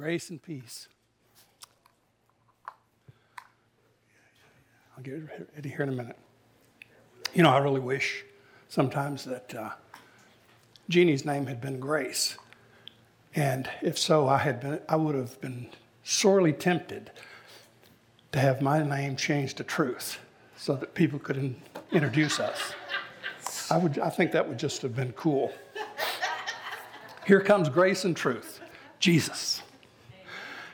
Grace and peace. I'll get ready here in a minute. You know, I really wish sometimes that uh, Jeannie's name had been Grace. And if so, I had been I would have been sorely tempted to have my name changed to Truth so that people could in, introduce us. I would I think that would just have been cool. Here comes grace and truth. Jesus.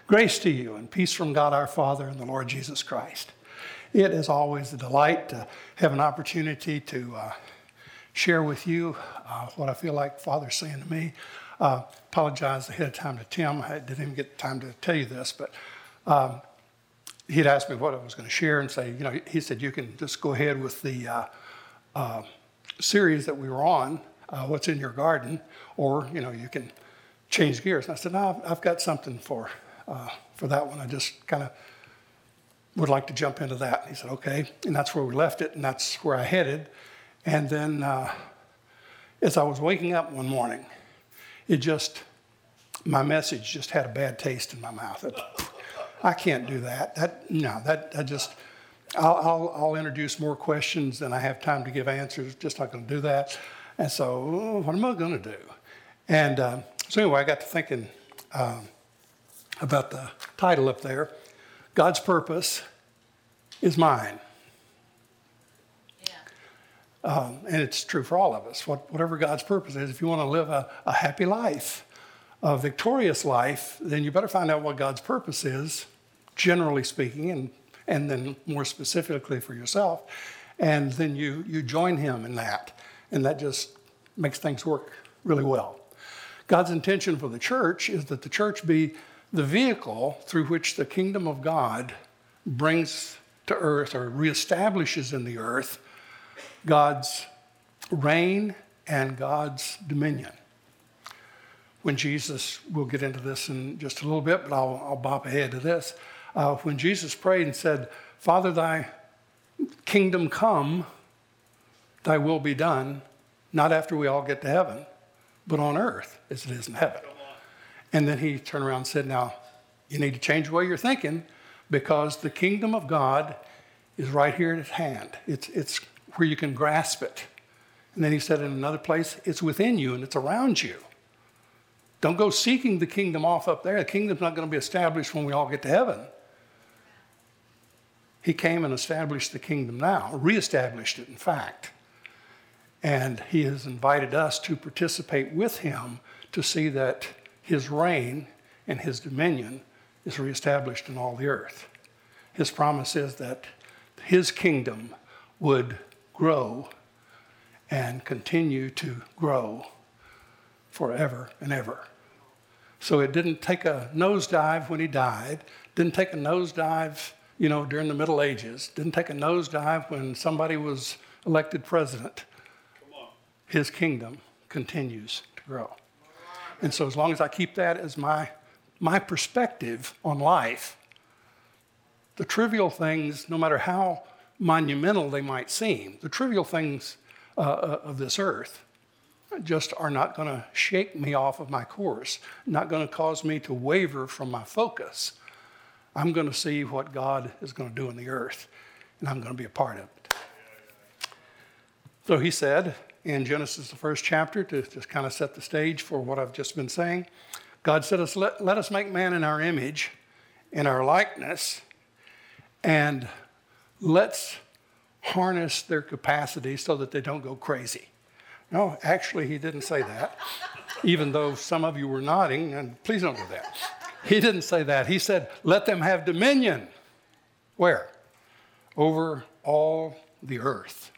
Grace to you and peace from God our Father and the Lord Jesus Christ. It is always a delight to have an opportunity to uh, share with you uh, what I feel like Father's saying to me. Uh, apologize ahead of time to Tim. I didn't even get time to tell you this, but um, he'd asked me what I was going to share and say, you know, he said, you can just go ahead with the uh, uh, series that we were on, uh, What's in Your Garden, or, you know, you can change gears. And I said, no, I've got something for uh, for that one. I just kind of would like to jump into that. And he said, okay. And that's where we left it, and that's where I headed. And then uh, as I was waking up one morning, it just, my message just had a bad taste in my mouth. It, I can't do that. That no, that I just I'll, I'll, I'll, introduce more questions than I have time to give answers. Just not going to do that. And so, what am I going to do? And uh, so anyway, I got to thinking. Um, about the title up there God's purpose is mine. Yeah. Um, and it's true for all of us. What, whatever God's purpose is, if you want to live a, a happy life, a victorious life, then you better find out what God's purpose is, generally speaking, and, and then more specifically for yourself. And then you, you join Him in that. And that just makes things work really well. God's intention for the church is that the church be the vehicle through which the kingdom of God brings to earth or reestablishes in the earth God's reign and God's dominion. When Jesus, we'll get into this in just a little bit, but I'll, I'll bop ahead to this. Uh, when Jesus prayed and said, Father, thy kingdom come, thy will be done, not after we all get to heaven, but on earth as it is in heaven. And then he turned around and said, Now, you need to change the way you're thinking because the kingdom of God is right here at his hand. It's, it's where you can grasp it. And then he said in another place, it's within you and it's around you. Don't go seeking the kingdom off up there. The kingdom's not going to be established when we all get to heaven. He came and established the kingdom now, reestablished it, in fact. And he has invited us to participate with him to see that his reign and his dominion is reestablished in all the earth. His promise is that his kingdom would grow and continue to grow forever and ever. So it didn't take a nosedive when he died, didn't take a nosedive, you know, during the Middle Ages, didn't take a nosedive when somebody was elected president. His kingdom continues to grow. And so, as long as I keep that as my, my perspective on life, the trivial things, no matter how monumental they might seem, the trivial things uh, uh of this earth just are not going to shake me off of my course, not going to cause me to waver from my focus. I'm going to see what God is going to do in the earth, and I'm going to be a part of it. So he said, in Genesis, the first chapter, to just kind of set the stage for what I've just been saying. God said, us, let, let us make man in our image, in our likeness, and let's harness their capacity so that they don't go crazy. No, actually, he didn't say that, even though some of you were nodding, and please don't do that. He didn't say that. He said, let them have dominion. Where? Over all the earth.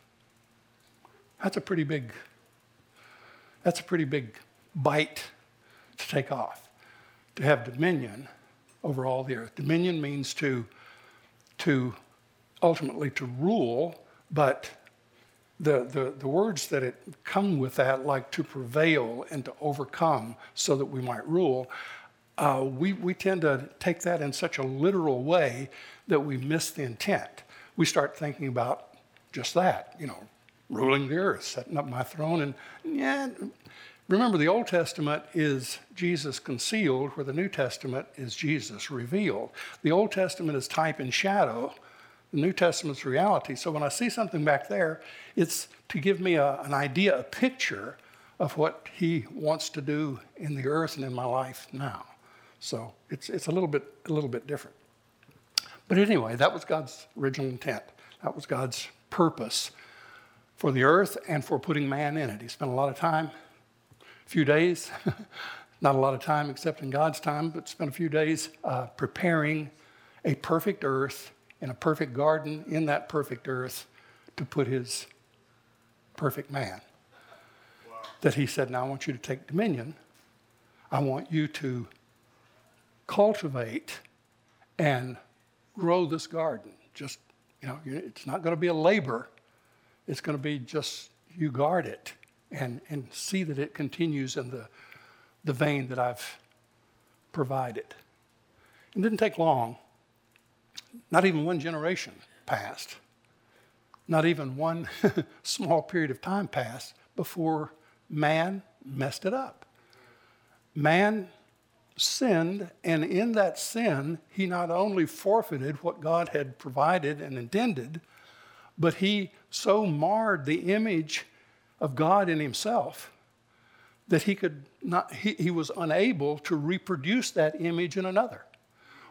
That's a pretty big, that's a pretty big bite to take off. To have dominion over all the earth. Dominion means to, to ultimately to rule, but the, the, the words that it come with that, like to prevail and to overcome so that we might rule, uh, we, we tend to take that in such a literal way that we miss the intent. We start thinking about just that, you know, ruling the earth, setting up my throne. And yeah, Remember, the Old Testament is Jesus concealed, where the New Testament is Jesus revealed. The Old Testament is type and shadow, the New Testament's reality. So when I see something back there, it's to give me a, an idea, a picture of what He wants to do in the earth and in my life now. So it's, it's a, little bit, a little bit different. But anyway, that was God's original intent. That was God's purpose for the earth and for putting man in it. He spent a lot of time, a few days, not a lot of time except in God's time, but spent a few days uh, preparing a perfect earth in a perfect garden in that perfect earth to put his perfect man. That he said, Now I want you to take dominion. I want you to cultivate and grow this garden. Just, you know, it's not going to be a labor, it's going to be just you guard it and, and see that it continues in the, the vein that I've provided. It didn't take long, not even one generation passed, not even one small period of time passed before man messed it up. Man sinned, and in that sin, he not only forfeited what God had provided and intended, but he so marred the image of God in himself that he could not he, he was unable to reproduce that image in another.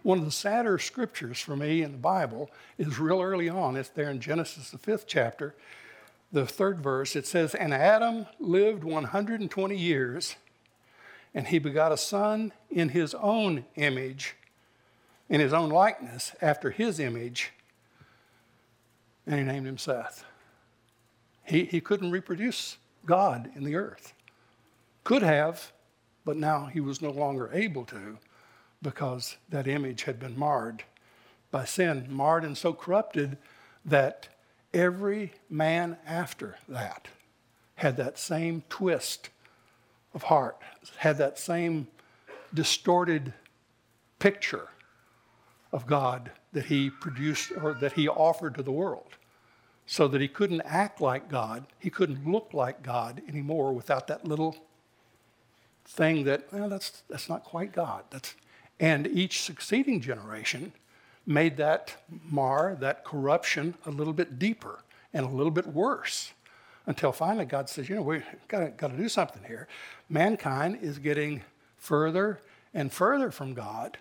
One of the sadder scriptures for me in the Bible is real early on. It's there in Genesis, the fifth chapter, the third verse. It says, And Adam lived 120 years and he begot a son in his own image, in his own likeness, after his image, and he named him Seth. He, he couldn't reproduce God in the earth. Could have, but now he was no longer able to because that image had been marred by sin, marred and so corrupted that every man after that had that same twist of heart had that same distorted picture of God that he produced or that he offered to the world. So that he couldn't act like God, he couldn't look like God anymore without that little thing that, well, that's, that's not quite God. That's, and each succeeding generation made that mar, that corruption, a little bit deeper and a little bit worse until finally God says, you know, we've got to do something here. Mankind is getting further and further from God.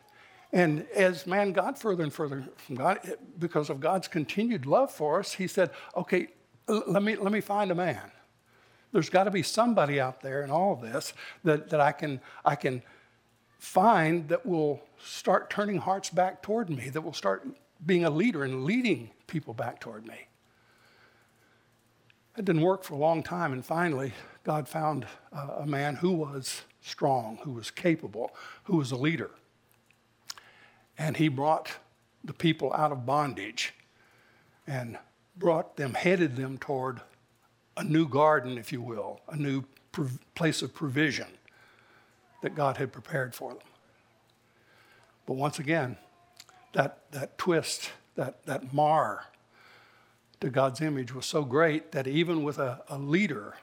And as man got further and further from God, because of God's continued love for us, he said, okay, let me, let me find a man. There's got to be somebody out there in all this that, that I, can, I can find that will start turning hearts back toward me, that will start being a leader and leading people back toward me. It didn't work for a long time, and finally, God found a man who was strong, who was capable, who was a leader. And he brought the people out of bondage and brought them, headed them toward a new garden, if you will, a new prov- place of provision that God had prepared for them. But once again, that, that twist, that, that mar to God's image was so great that even with a, a leader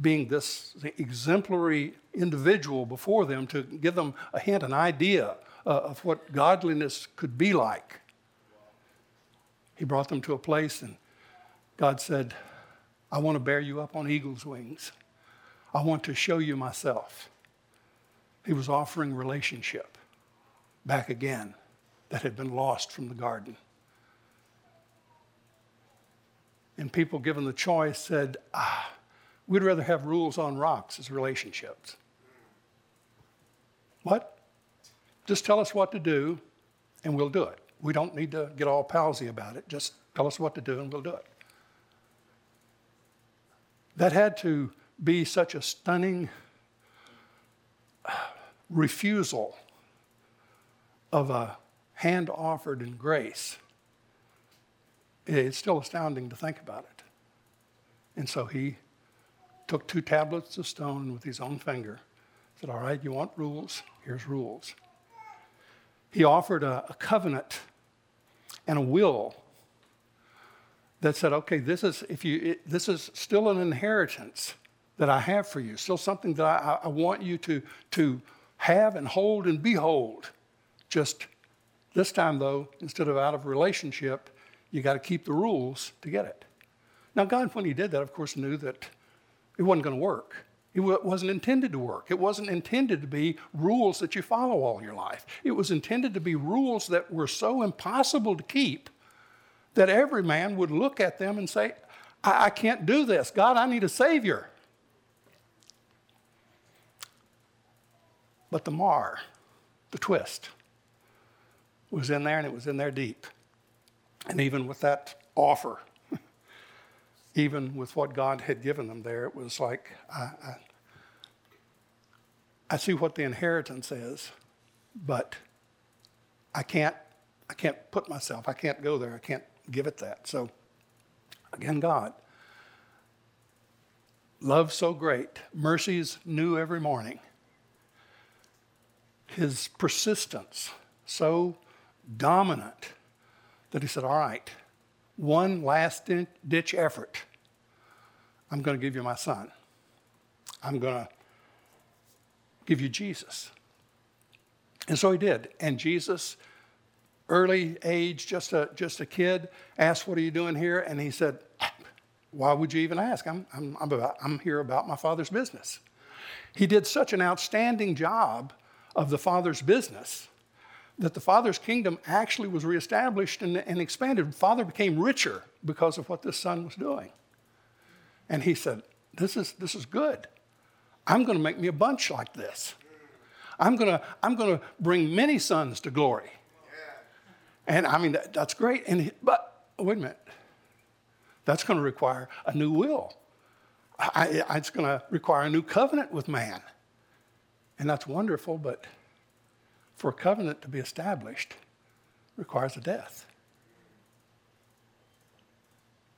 being this exemplary individual before them to give them a hint, an idea uh, of what godliness could be like, he brought them to a place and God said, I want to bear you up on eagle's wings. I want to show you myself. He was offering relationship back again that had been lost from the garden. And people given the choice said, ah, we'd rather have rules on rocks as relationships. What? Just tell us what to do and we'll do it. We don't need to get all palsy about it. Just tell us what to do and we'll do it. That had to be such a stunning uh, refusal of a hand offered in grace it's still astounding to think about it. And so he took two tablets of stone with his own finger, said, All right, you want rules? Here's rules. He offered a, a covenant and a will that said, okay, this is if you it, this is still an inheritance that I have for you, still something that I, I want you to, to have and hold and behold. Just this time, though, instead of out of relationship, you got to keep the rules to get it. Now, God, when He did that, of course, knew that it wasn't going to work. It wasn't intended to work. It wasn't intended to be rules that you follow all your life. It was intended to be rules that were so impossible to keep that every man would look at them and say, I, I can't do this. God, I need a Savior. But the mar, the twist, was in there and it was in there deep. And even with that offer, even with what God had given them there, it was like, I, I, I see what the inheritance is, but I can't, I can't put myself, I can't go there, I can't give it that. So, again, God, love so great, mercies new every morning, his persistence so dominant that he said, All right, one last ditch effort. I'm going to give you my son. I'm going to give you Jesus. And so he did. And Jesus, early age, just a, just a kid, asked, What are you doing here? And he said, Why would you even ask? I'm, I'm, I'm, about, I'm here about my father's business. He did such an outstanding job of the father's business that the Father's kingdom actually was reestablished and, and expanded. Father became richer because of what this son was doing. And he said, This is, this is good. I'm going to make me a bunch like this. I'm going to, I'm going to bring many sons to glory. And I mean, that, that's great. And but wait a minute. That's going to require a new will. I, I, it's going to require a new covenant with man. And that's wonderful, but for a covenant to be established requires a death.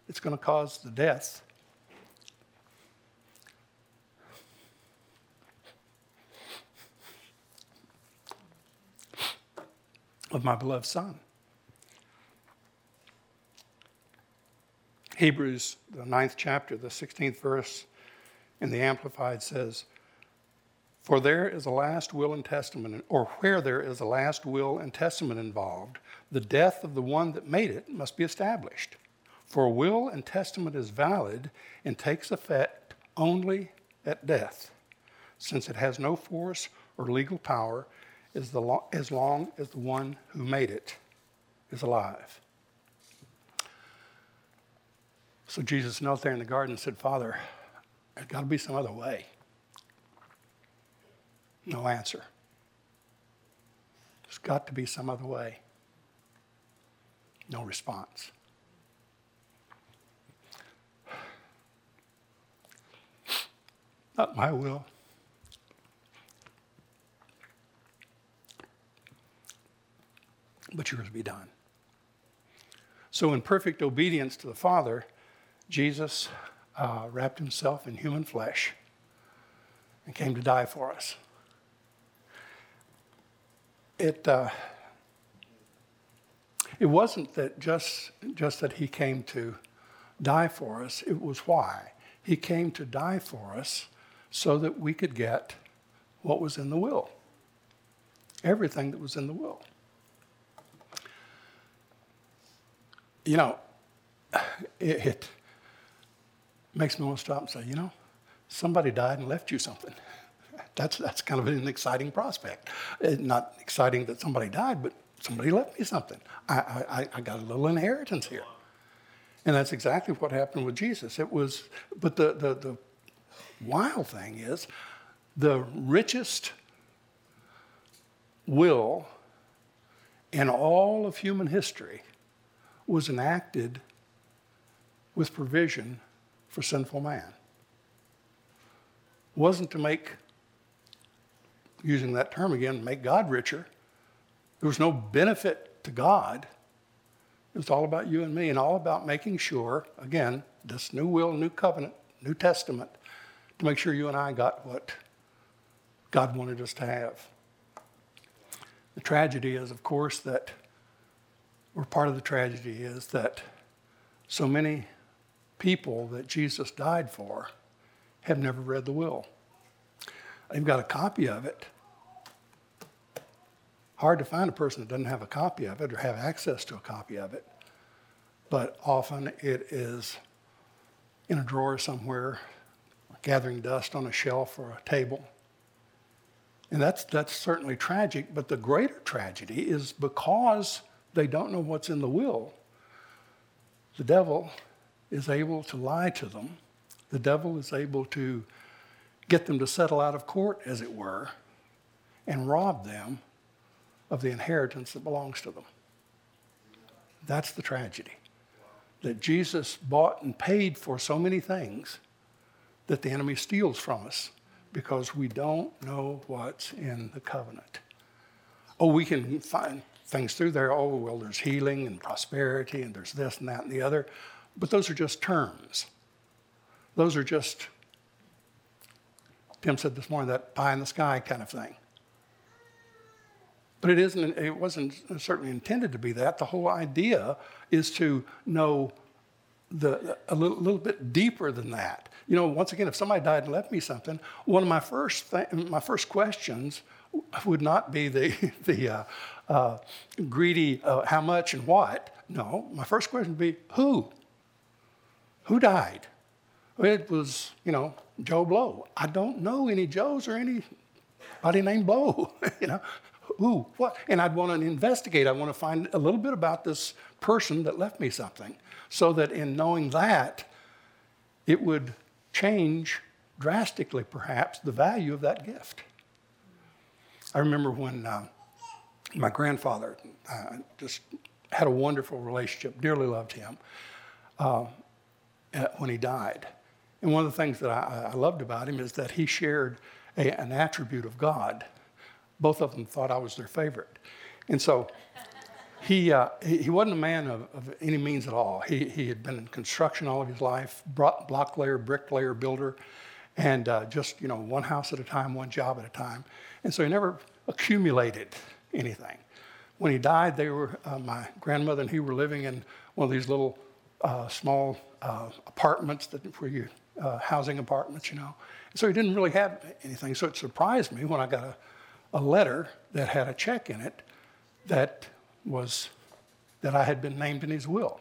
It's going to cause the death of my beloved Son. Hebrews, the ninth chapter, the 16th verse in the Amplified says, for there is a last will and testament, or where there is a last will and testament involved, the death of the one that made it must be established. For will and testament is valid and takes effect only at death, since it has no force or legal power as, the, as long as the one who made it is alive. So Jesus knelt there in the garden and said, Father, there's got to be some other way. No answer. There's got to be some other way. No response. Not my will. But yours be done. So, in perfect obedience to the Father, Jesus uh, wrapped himself in human flesh and came to die for us it, uh, it wasn't that just, just that he came to die for us, it was why. He came to die for us so that we could get what was in the will. Everything that was in the will. You know, it, it makes me want to stop and say, you know, somebody died and left you something. That's, that's kind of an exciting prospect. It's not exciting that somebody died, but somebody left me something. I, I, I got a little inheritance here. And that's exactly what happened with Jesus. It was, but the, the, the wild thing is the richest will in all of human history was enacted with provision for sinful man. Wasn't to make using that term again, make God richer. There was no benefit to God. It was all about you and me and all about making sure, again, this new will, new covenant, new testament, to make sure you and I got what God wanted us to have. The tragedy is, of course, that, or part of the tragedy is that so many people that Jesus died for have never read the will. They've got a copy of it. Hard to find a person that doesn't have a copy of it or have access to a copy of it. But often it is in a drawer somewhere, gathering dust on a shelf or a table. And that's, that's certainly tragic, but the greater tragedy is because they don't know what's in the will, the devil is able to lie to them. The devil is able to get them to settle out of court, as it were, and rob them of the inheritance that belongs to them. That's the tragedy. That Jesus bought and paid for so many things that the enemy steals from us because we don't know what's in the covenant. Oh, we can find things through there. Oh, well, there's healing and prosperity, and there's this and that and the other. But those are just terms. Those are just, Tim said this morning, that pie in the sky kind of thing. But it isn't, it wasn't certainly intended to be that. The whole idea is to know the, a little, little bit deeper than that. You know, once again, if somebody died and left me something, one of my first, th- my first questions would not be the, the uh, uh, greedy uh, how much and what. No, my first question would be who? Who died? It was, you know, Joe Blow. I don't know any Joes or anybody named Blow. you know, who, what? And I'd want to investigate. I want to find a little bit about this person that left me something so that in knowing that, it would change drastically, perhaps, the value of that gift. I remember when uh, my grandfather uh, just had a wonderful relationship, dearly loved him uh, when he died. And one of the things that I, I loved about him is that he shared a, an attribute of God. Both of them thought I was their favorite. And so he, uh, he, he, wasn't a man of, of, any means at all. He, he had been in construction all of his life, block layer, brick layer, builder, and uh, just, you know, one house at a time, one job at a time. And so he never accumulated anything. When he died, they were, uh, my grandmother and he were living in one of these little uh, small uh, apartments that were you, uh, housing apartments, you know. And so he didn't really have anything. So it surprised me when I got a, a letter that had a check in it that was that I had been named in his will.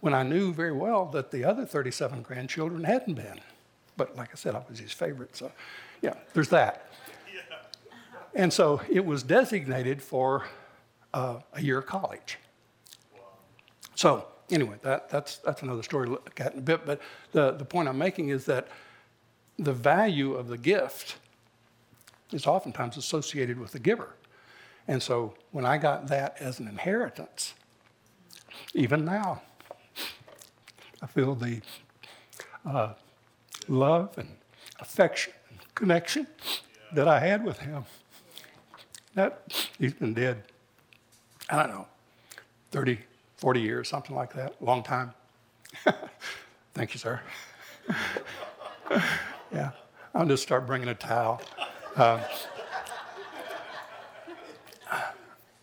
When I knew very well that the other 37 grandchildren hadn't been. But like I said, I was his favorite. So, yeah, there's that. And so it was designated for uh, a year of college. So, anyway, that, that's, that's another story to look at in a bit. But the, the point I'm making is that the value of the gift is oftentimes associated with the giver. And so when I got that as an inheritance, even now, I feel the uh, love and affection and connection that I had with him. That he's been dead, I don't know, 30, 40 years, something like that, long time. Thank you, sir. yeah, I'll just start bringing a towel. Uh,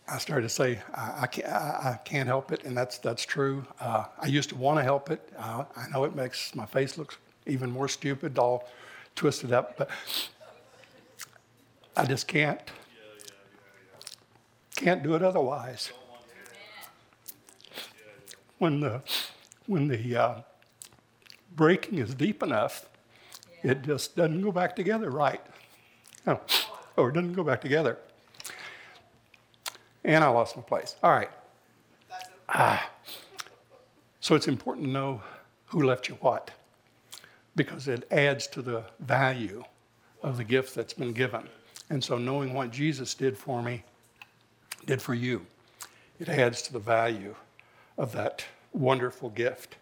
I started to say, I, I, can't, I, I can't, help it, and that's, that's true. Uh, I used to want to help it. Uh, I know it makes my face look even more stupid, all twisted up, but I just can't. Can't do it otherwise. When the, when the uh, breaking is deep enough, it just doesn't go back together right. Oh, or it doesn't go back together. And I lost my place. All right. Ah. So it's important to know who left you what because it adds to the value of the gift that's been given. And so knowing what Jesus did for me, did for you, it adds to the value of that wonderful gift.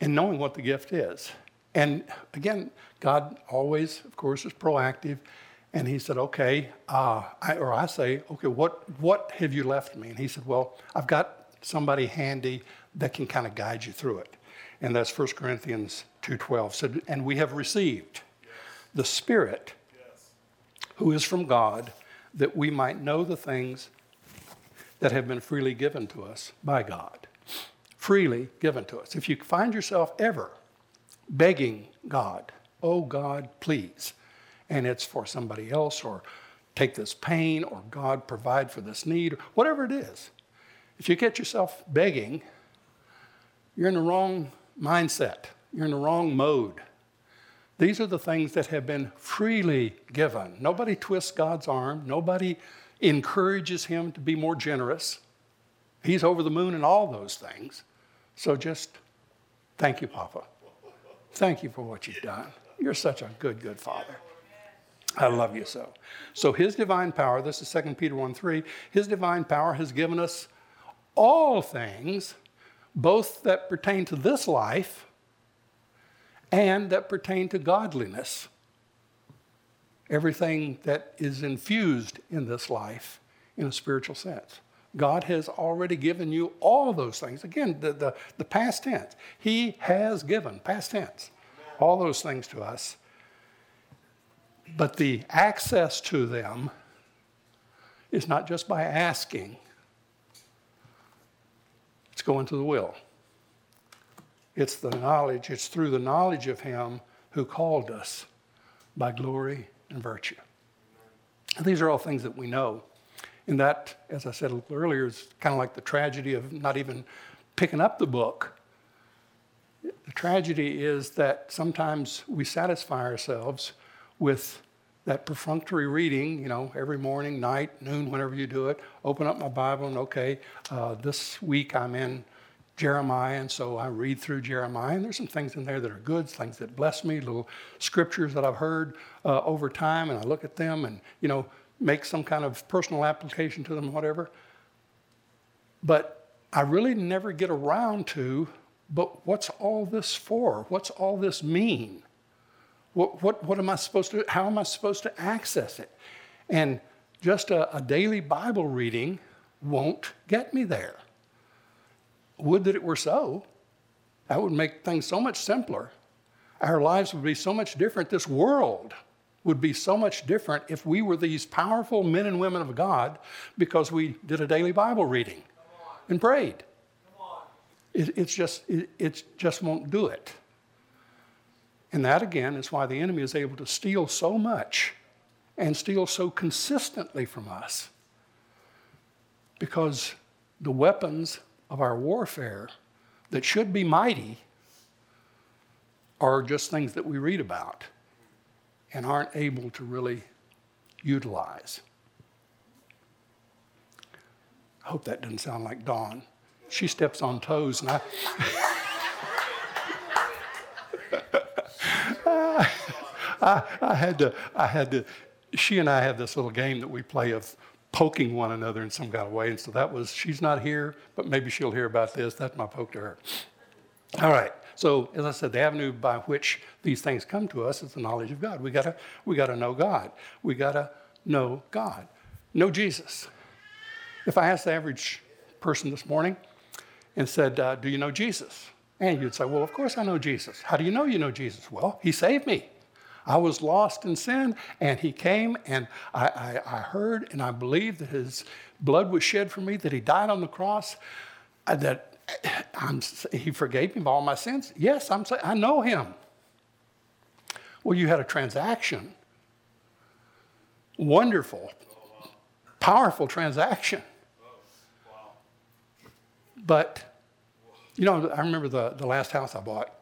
And knowing what the gift is. And again, God always, of course, is proactive and he said, okay, uh, I, or I say, okay, what, what have you left me? And he said, well, I've got somebody handy that can kind of guide you through it. And that's 1 Corinthians 2.12. Said, and we have received the Spirit who is from God that we might know the things that have been freely given to us by God. Freely given to us. If you find yourself ever begging God oh God, please. And it's for somebody else or take this pain or God provide for this need, or whatever it is. If you get yourself begging, you're in the wrong mindset, you're in the wrong mode. These are the things that have been freely given. Nobody twists God's arm, nobody encourages him to be more generous. He's over the moon in all those things. So just thank you, Papa. Thank you for what you've done. You're such a good, good father. I love you so. So his divine power, this is 2 Peter 1 3, his divine power has given us all things, both that pertain to this life and that pertain to godliness. Everything that is infused in this life in a spiritual sense. God has already given you all those things. Again, the, the, the past tense. He has given, past tense, all those things to us. But the access to them is not just by asking, it's going to the will. It's the knowledge, it's through the knowledge of Him who called us by glory and virtue. And these are all things that we know. And that, as I said earlier, is kind of like the tragedy of not even picking up the book. The tragedy is that sometimes we satisfy ourselves with that perfunctory reading, you know, every morning, night, noon, whenever you do it. Open up my Bible and, okay, uh, this week I'm in Jeremiah, and so I read through Jeremiah, and there's some things in there that are good, things that bless me, little scriptures that I've heard uh, over time, and I look at them and, you know, make some kind of personal application to them, whatever. But I really never get around to, but what's all this for? What's all this mean? What, what, what am I supposed to, how am I supposed to access it? And just a, a daily Bible reading won't get me there. Would that it were so. That would make things so much simpler. Our lives would be so much different. This world would be so much different if we were these powerful men and women of God because we did a daily Bible reading and prayed. It, it's just, it, it just won't do it. And that, again, is why the enemy is able to steal so much and steal so consistently from us. Because the weapons of our warfare that should be mighty are just things that we read about and aren't able to really utilize. I hope that doesn't sound like Dawn. She steps on toes, and I. I, I, had to, I had to, she and I have this little game that we play of poking one another in some kind of way. And so that was, she's not here, but maybe she'll hear about this. That's my poke to her. All right. So, as I said, the avenue by which these things come to us is the knowledge of God. We gotta, we gotta know God. We gotta know God. Know Jesus. If I asked the average person this morning and said, uh, Do you know Jesus? And you'd say, Well, of course I know Jesus. How do you know you know Jesus? Well, he saved me. I was lost in sin, and he came, and I, I, I heard and I believed that his blood was shed for me, that he died on the cross, uh, that I'm, he forgave me of all my sins. Yes, I'm I know him. Well, you had a transaction. Wonderful, powerful transaction. But, you know, I remember the, the last house I bought.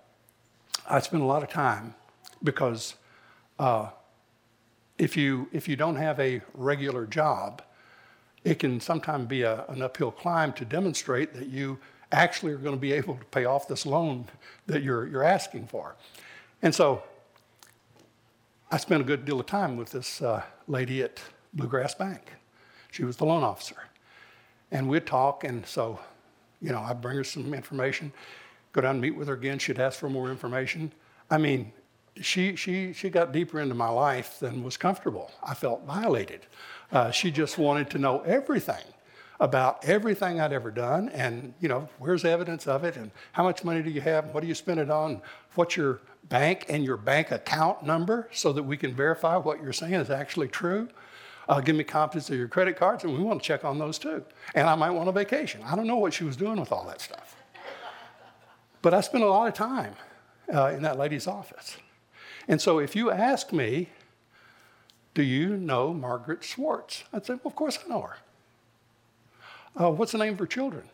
I spent a lot of time because uh, if, you, if you don't have a regular job, it can sometimes be a, an uphill climb to demonstrate that you actually are going to be able to pay off this loan that you're, you're asking for. And so I spent a good deal of time with this uh, lady at Bluegrass Bank. She was the loan officer. And we'd talk, and so, you know, I'd bring her some information, go down and meet with her again. She'd ask for more information. I mean, she, she, she got deeper into my life than was comfortable. I felt violated. Uh, she just wanted to know everything about everything I'd ever done and, you know, where's evidence of it and how much money do you have and what do you spend it on? What's your bank and your bank account number so that we can verify what you're saying is actually true? Uh, give me copies of your credit cards and we want to check on those too. And I might want a vacation. I don't know what she was doing with all that stuff. But I spent a lot of time uh, in that lady's office. And so if you ask me, do you know Margaret Schwartz? I'd say, well, of course I know her. Uh, what's the name of her children?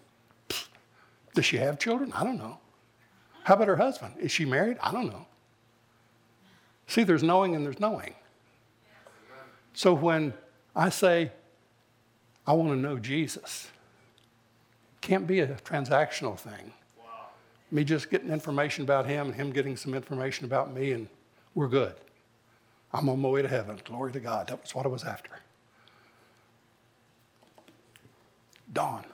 Does she have children? I don't know. How about her husband? Is she married? I don't know. See, there's knowing and there's knowing. So when I say, I want to know Jesus, can't be a transactional thing. Wow. Me just getting information about him and him getting some information about me, and we're good. I'm on my way to heaven. Glory to God. That was what I was after. Dawn.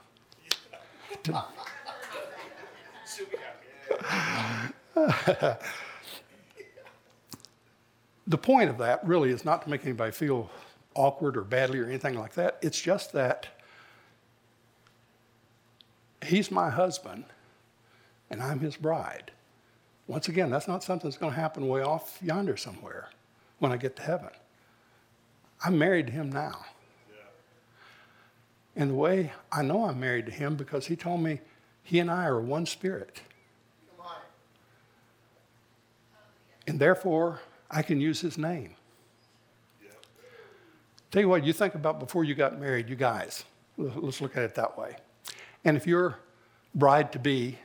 the point of that really is not to make anybody feel awkward or badly or anything like that. It's just that he's my husband and I'm his bride. Once again, that's not something that's going to happen way off yonder somewhere when I get to heaven. I'm married to him now. And the way I know I'm married to him because he told me he and I are one spirit. And therefore, I can use his name. Tell you what, you think about before you got married, you guys. Let's look at it that way. And if you're bride to be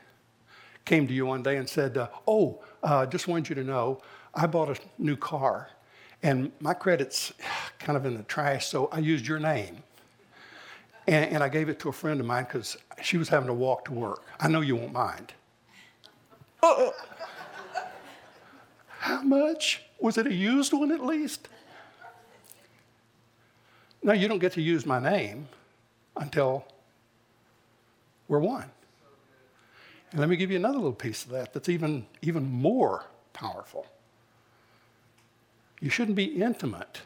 came to you one day and said, uh, Oh, uh, just wanted you to know, I bought a new car and my credit's kind of in the trash, so I used your name. And, and I gave it to a friend of mine because she was having to walk to work. I know you won't mind. Uh, how much? Was it a used one at least? No, you don't get to use my name until we're one. And let me give you another little piece of that that's even, even more powerful. You shouldn't be intimate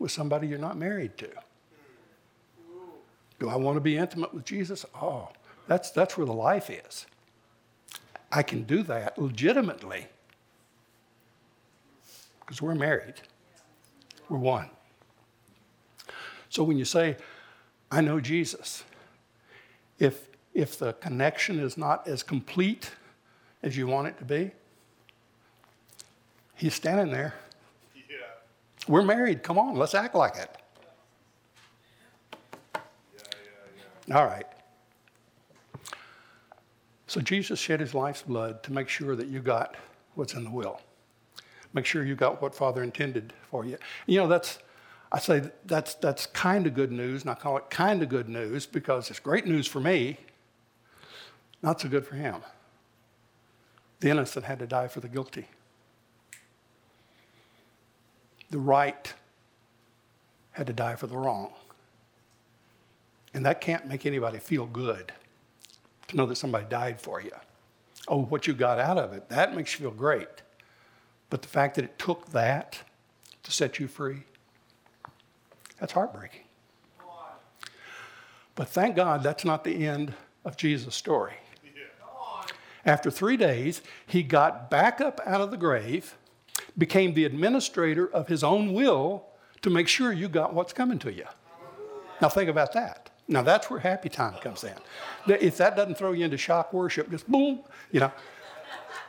with somebody you're not married to. Do I want to be intimate with Jesus? Oh, that's, that's where the life is. I can do that legitimately because we're married, we're one. So when you say, I know Jesus, if, if the connection is not as complete as you want it to be, he's standing there. Yeah. We're married. Come on, let's act like it. Yeah, yeah, All right. So Jesus shed his life's blood to make sure that you got what's in the will. Make sure you got what Father intended for you. You know, that's I say that's, that's kind of good news, and I call it kind of good news because it's great news for me, not so good for him. The innocent had to die for the guilty. The right had to die for the wrong. And that can't make anybody feel good to know that somebody died for you. Oh, what you got out of it, that makes you feel great. But the fact that it took that to set you free, that's heartbreaking. But thank God that's not the end of Jesus' story. After three days, he got back up out of the grave, became the administrator of his own will to make sure you got what's coming to you. Now, think about that. Now, that's where happy time comes in. If that doesn't throw you into shock worship, just boom, you know,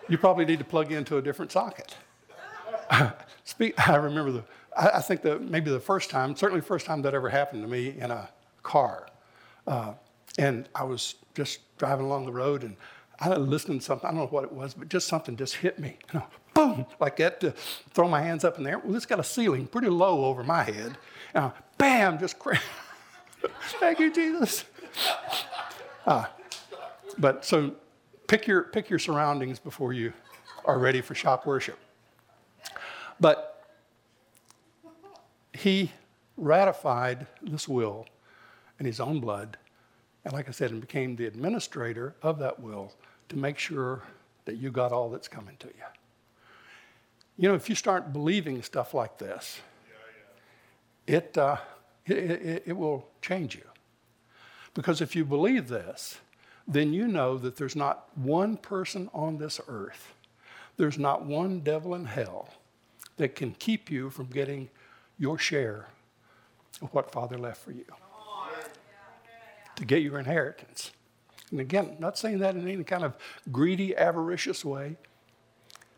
you probably need to plug into a different socket. I remember the, I, I think that maybe the first time, certainly the first time that ever happened to me in a car. Uh, and I was just driving along the road and I listened to something, I don't know what it was, but just something just hit me. You know, boom, like that, to throw my hands up in the air. Well, it's got a ceiling pretty low over my head. And bam, just crash. Thank you, Jesus. Uh, but so pick your, pick your surroundings before you are ready for shock worship. But he ratified this will in his own blood, and like I said, and became the administrator of that will to make sure that you got all that's coming to you. You know, if you start believing stuff like this, It, uh, it, it, it will change you. Because if you believe this, then you know that there's not one person on this earth, there's not one devil in hell that can keep you from getting your share of what Father left for you to get your inheritance. And again, not saying that in any kind of greedy, avaricious way,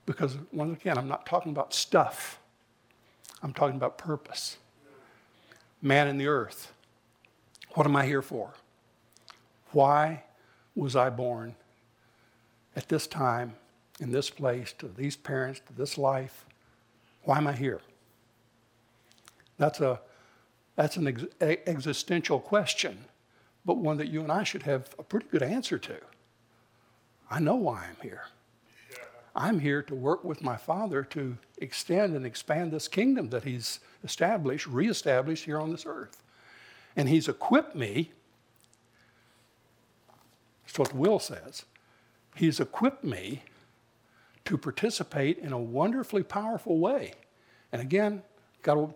Because, once again, I'm not talking about stuff, I'm talking about purpose. Man in the earth. What am I here for? Why was I born at this time, in this place, to these parents, to this life? Why am I here? That's, a, that's an ex- existential question, but one that you and I should have a pretty good answer to. I know why I'm here. I'm here to work with my Father to extend and expand this kingdom that He's established, reestablished here on this earth. And He's equipped me, that's what the will says, He's equipped me to participate in a wonderfully powerful way. And again, got to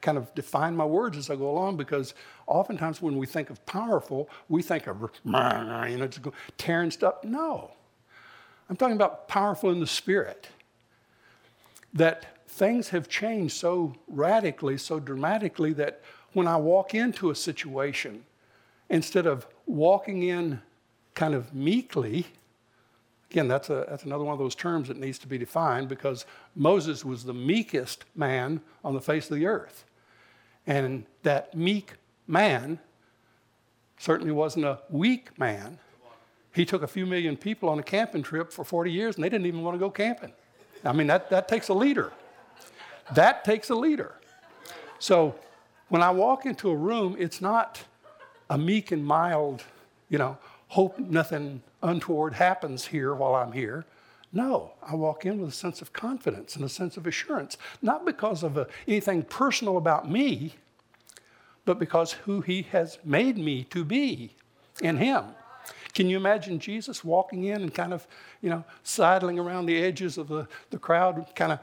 kind of define my words as I go along because oftentimes when we think of powerful, we think of, you know, just tearing stuff. No. I'm talking about powerful in the spirit. That things have changed so radically, so dramatically that when I walk into a situation, instead of walking in kind of meekly, again, that's, a, that's another one of those terms that needs to be defined because Moses was the meekest man on the face of the earth. And that meek man certainly wasn't a weak man. He took a few million people on a camping trip for 40 years and they didn't even want to go camping. I mean, that, that takes a leader. That takes a leader. So when I walk into a room, it's not a meek and mild, you know, hope nothing untoward happens here while I'm here. No, I walk in with a sense of confidence and a sense of assurance, not because of a, uh, anything personal about me, but because who He has made me to be in Him. Can you imagine Jesus walking in and kind of, you know, sidling around the edges of the, the crowd, kind of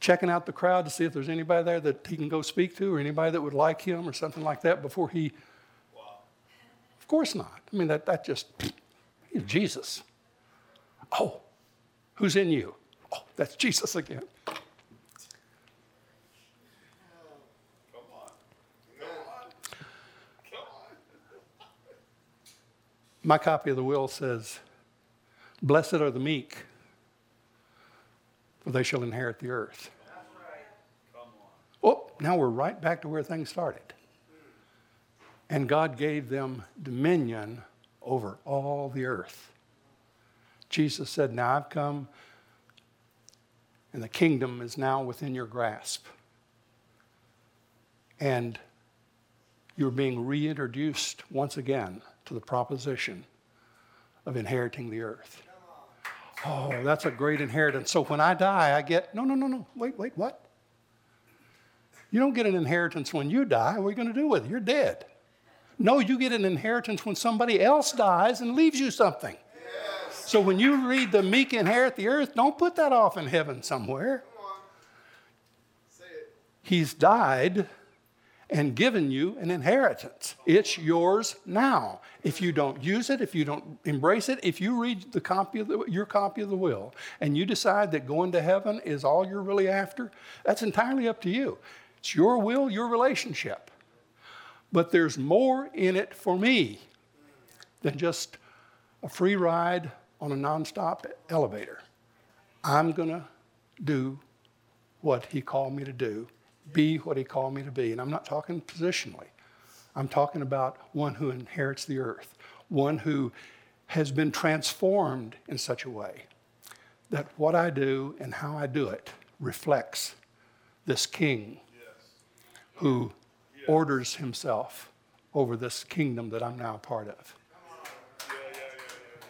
checking out the crowd to see if there's anybody there that he can go speak to or anybody that would like him or something like that before he. Wow. Of course not. I mean, that, that just, Jesus. Oh, who's in you? Oh, that's Jesus again. My copy of the will says, Blessed are the meek, for they shall inherit the earth. Oh, now we're right back to where things started. And God gave them dominion over all the earth. Jesus said, Now I've come, and the kingdom is now within your grasp. And you're being reintroduced once again to the proposition of inheriting the earth. Oh, that's a great inheritance. So when I die, I get, no, no, no, no, wait, wait, what? You don't get an inheritance when you die. What are you going to do with it? You're dead. No, you get an inheritance when somebody else dies and leaves you something. Yes. So when you read the meek inherit the earth, don't put that off in heaven somewhere. He's died and given you an inheritance. It's yours now. If you don't use it, if you don't embrace it, if you read the copy of the, your copy of the will and you decide that going to heaven is all you're really after, that's entirely up to you. It's your will, your relationship. But there's more in it for me than just a free ride on a nonstop elevator. I'm going to do what he called me to do be what he called me to be. And I'm not talking positionally, I'm talking about one who inherits the earth, one who has been transformed in such a way that what I do and how I do it reflects this king yes. who. Orders himself over this kingdom that I'm now a part of.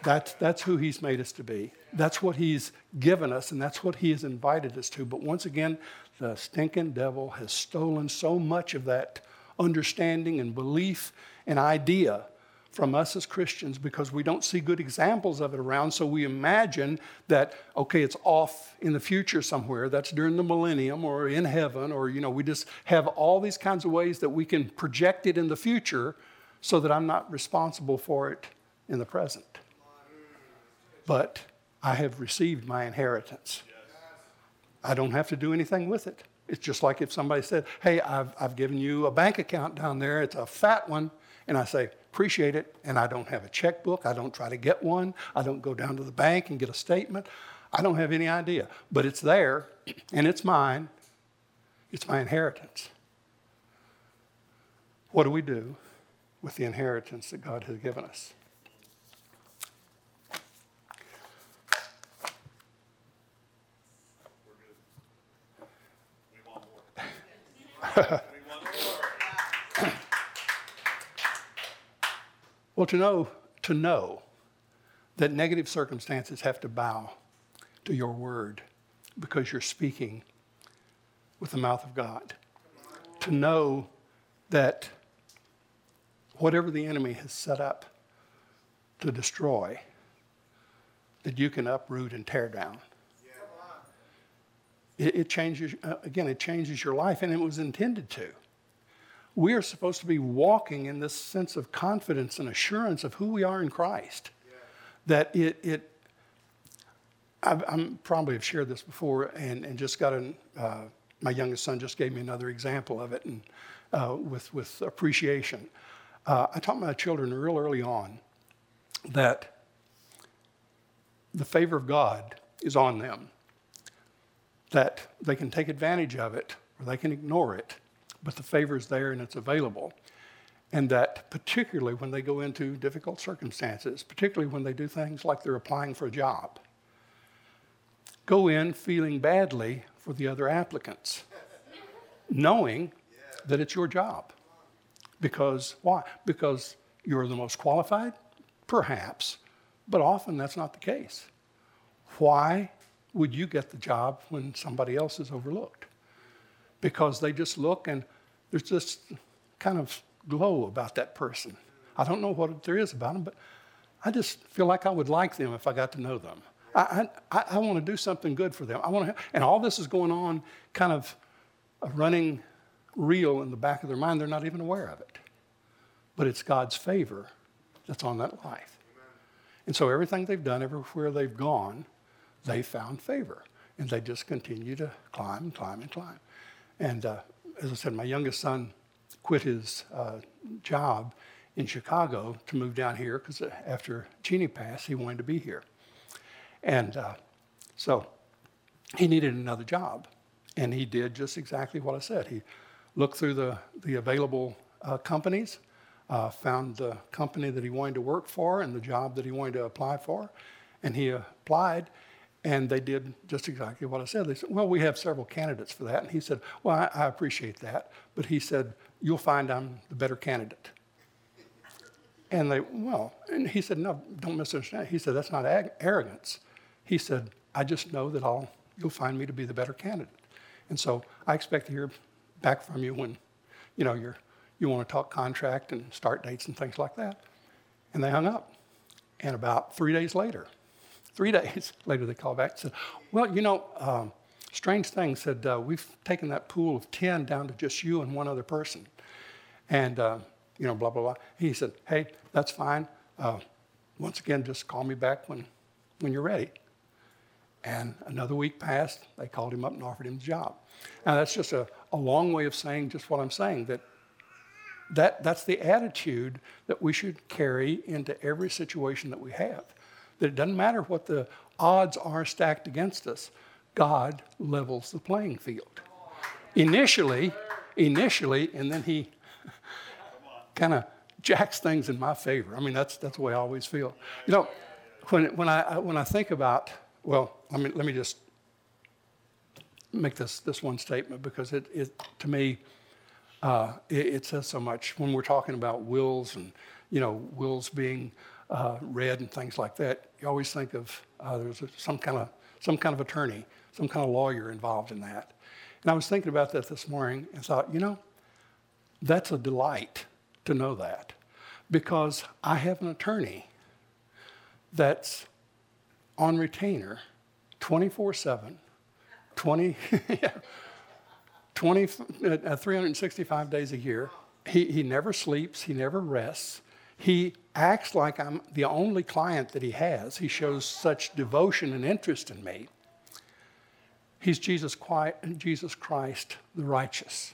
That's, that's who he's made us to be. That's what he's given us, and that's what he has invited us to. But once again, the stinking devil has stolen so much of that understanding and belief and idea from us as Christians because we don't see good examples of it around. So we imagine that, okay, it's off in the future somewhere. That's during the millennium or in heaven, or, you know, we just have all these kinds of ways that we can project it in the future so that I'm not responsible for it in the present. But I have received my inheritance. I don't have to do anything with it. It's just like if somebody said, Hey, I've, I've given you a bank account down there, it's a fat one. And I say, Appreciate it. And I don't have a checkbook. I don't try to get one. I don't go down to the bank and get a statement. I don't have any idea, but it's there and it's mine. It's my inheritance. What do we do with the inheritance that God has given us? well, to know, to know that negative circumstances have to bow to your word because you're speaking with the mouth of God. To know that whatever the enemy has set up to destroy, that you can uproot and tear down. It, it changes, uh, again, it changes your life, and it was intended to. We are supposed to be walking in this sense of confidence and assurance of who we are in Christ. Yeah. That it, it I've, I'm probably have shared this before, and, and just got an, uh, my youngest son just gave me another example of it, and uh, with with appreciation. Uh, I taught my children real early on that the favor of God is on them that they can take advantage of it or they can ignore it, but the favor is there and it's available. And that particularly when they go into difficult circumstances, particularly when they do things like they're applying for a job, go in feeling badly for the other applicants, knowing that it's your job. Because why? Because you're the most qualified? Perhaps, but often that's not the case. Why would you get the job when somebody else is overlooked? Because they just look and there's just kind of glow about that person. I don't know what there is about them, but I just feel like I would like them if I got to know them. I, I, I want to do something good for them. I want to, and all this is going on kind of a running reel in the back of their mind. They're not even aware of it. But it's God's favor that's on that life. And so everything they've done, everywhere they've gone, they found favor. And they just continue to climb and climb and climb. And uh, as I said, my youngest son quit his uh, job in Chicago to move down here because after Jeannie passed, he wanted to be here. And uh, so he needed another job. And he did just exactly what I said. He looked through the, the available uh, companies, uh, found the company that he wanted to work for and the job that he wanted to apply for, and he applied. And they did just exactly what I said. They said, Well, we have several candidates for that. And he said, Well, I, I appreciate that. But he said, You'll find I'm the better candidate. And they, well, and he said, No, don't misunderstand. He said, That's not ag- arrogance. He said, I just know that I'll, you'll find me to be the better candidate. And so I expect to hear back from you when, you know, you're, you want to talk contract and start dates and things like that. And they hung up. And about three days later, Three days later, they called back and said, Well, you know, um, strange thing said, uh, We've taken that pool of 10 down to just you and one other person. And, uh, you know, blah, blah, blah. He said, Hey, that's fine. Uh, once again, just call me back when, when you're ready. And another week passed. They called him up and offered him the job. Now, that's just a, a long way of saying just what I'm saying that, that that's the attitude that we should carry into every situation that we have that it doesn't matter what the odds are stacked against us, God levels the playing field. Initially, initially, and then he kind of jacks things in my favor. I mean, that's, that's the way I always feel. You know, when, when, I, when I think about, well, I mean, let me just make this, this one statement because it, it to me, uh, it, it, says so much when we're talking about wills and, you know, wills being uh, read and things like that, you always think of uh, there's some kind of some kind of attorney, some kind of lawyer involved in that. And I was thinking about that this morning and thought, you know, that's a delight to know that because I have an attorney that's on retainer 24 7, 20, 20 uh, 365 days a year. He, he never sleeps, he never rests. He acts like I'm the only client that he has. He shows such devotion and interest in me. He's Jesus, Jesus Christ, the righteous.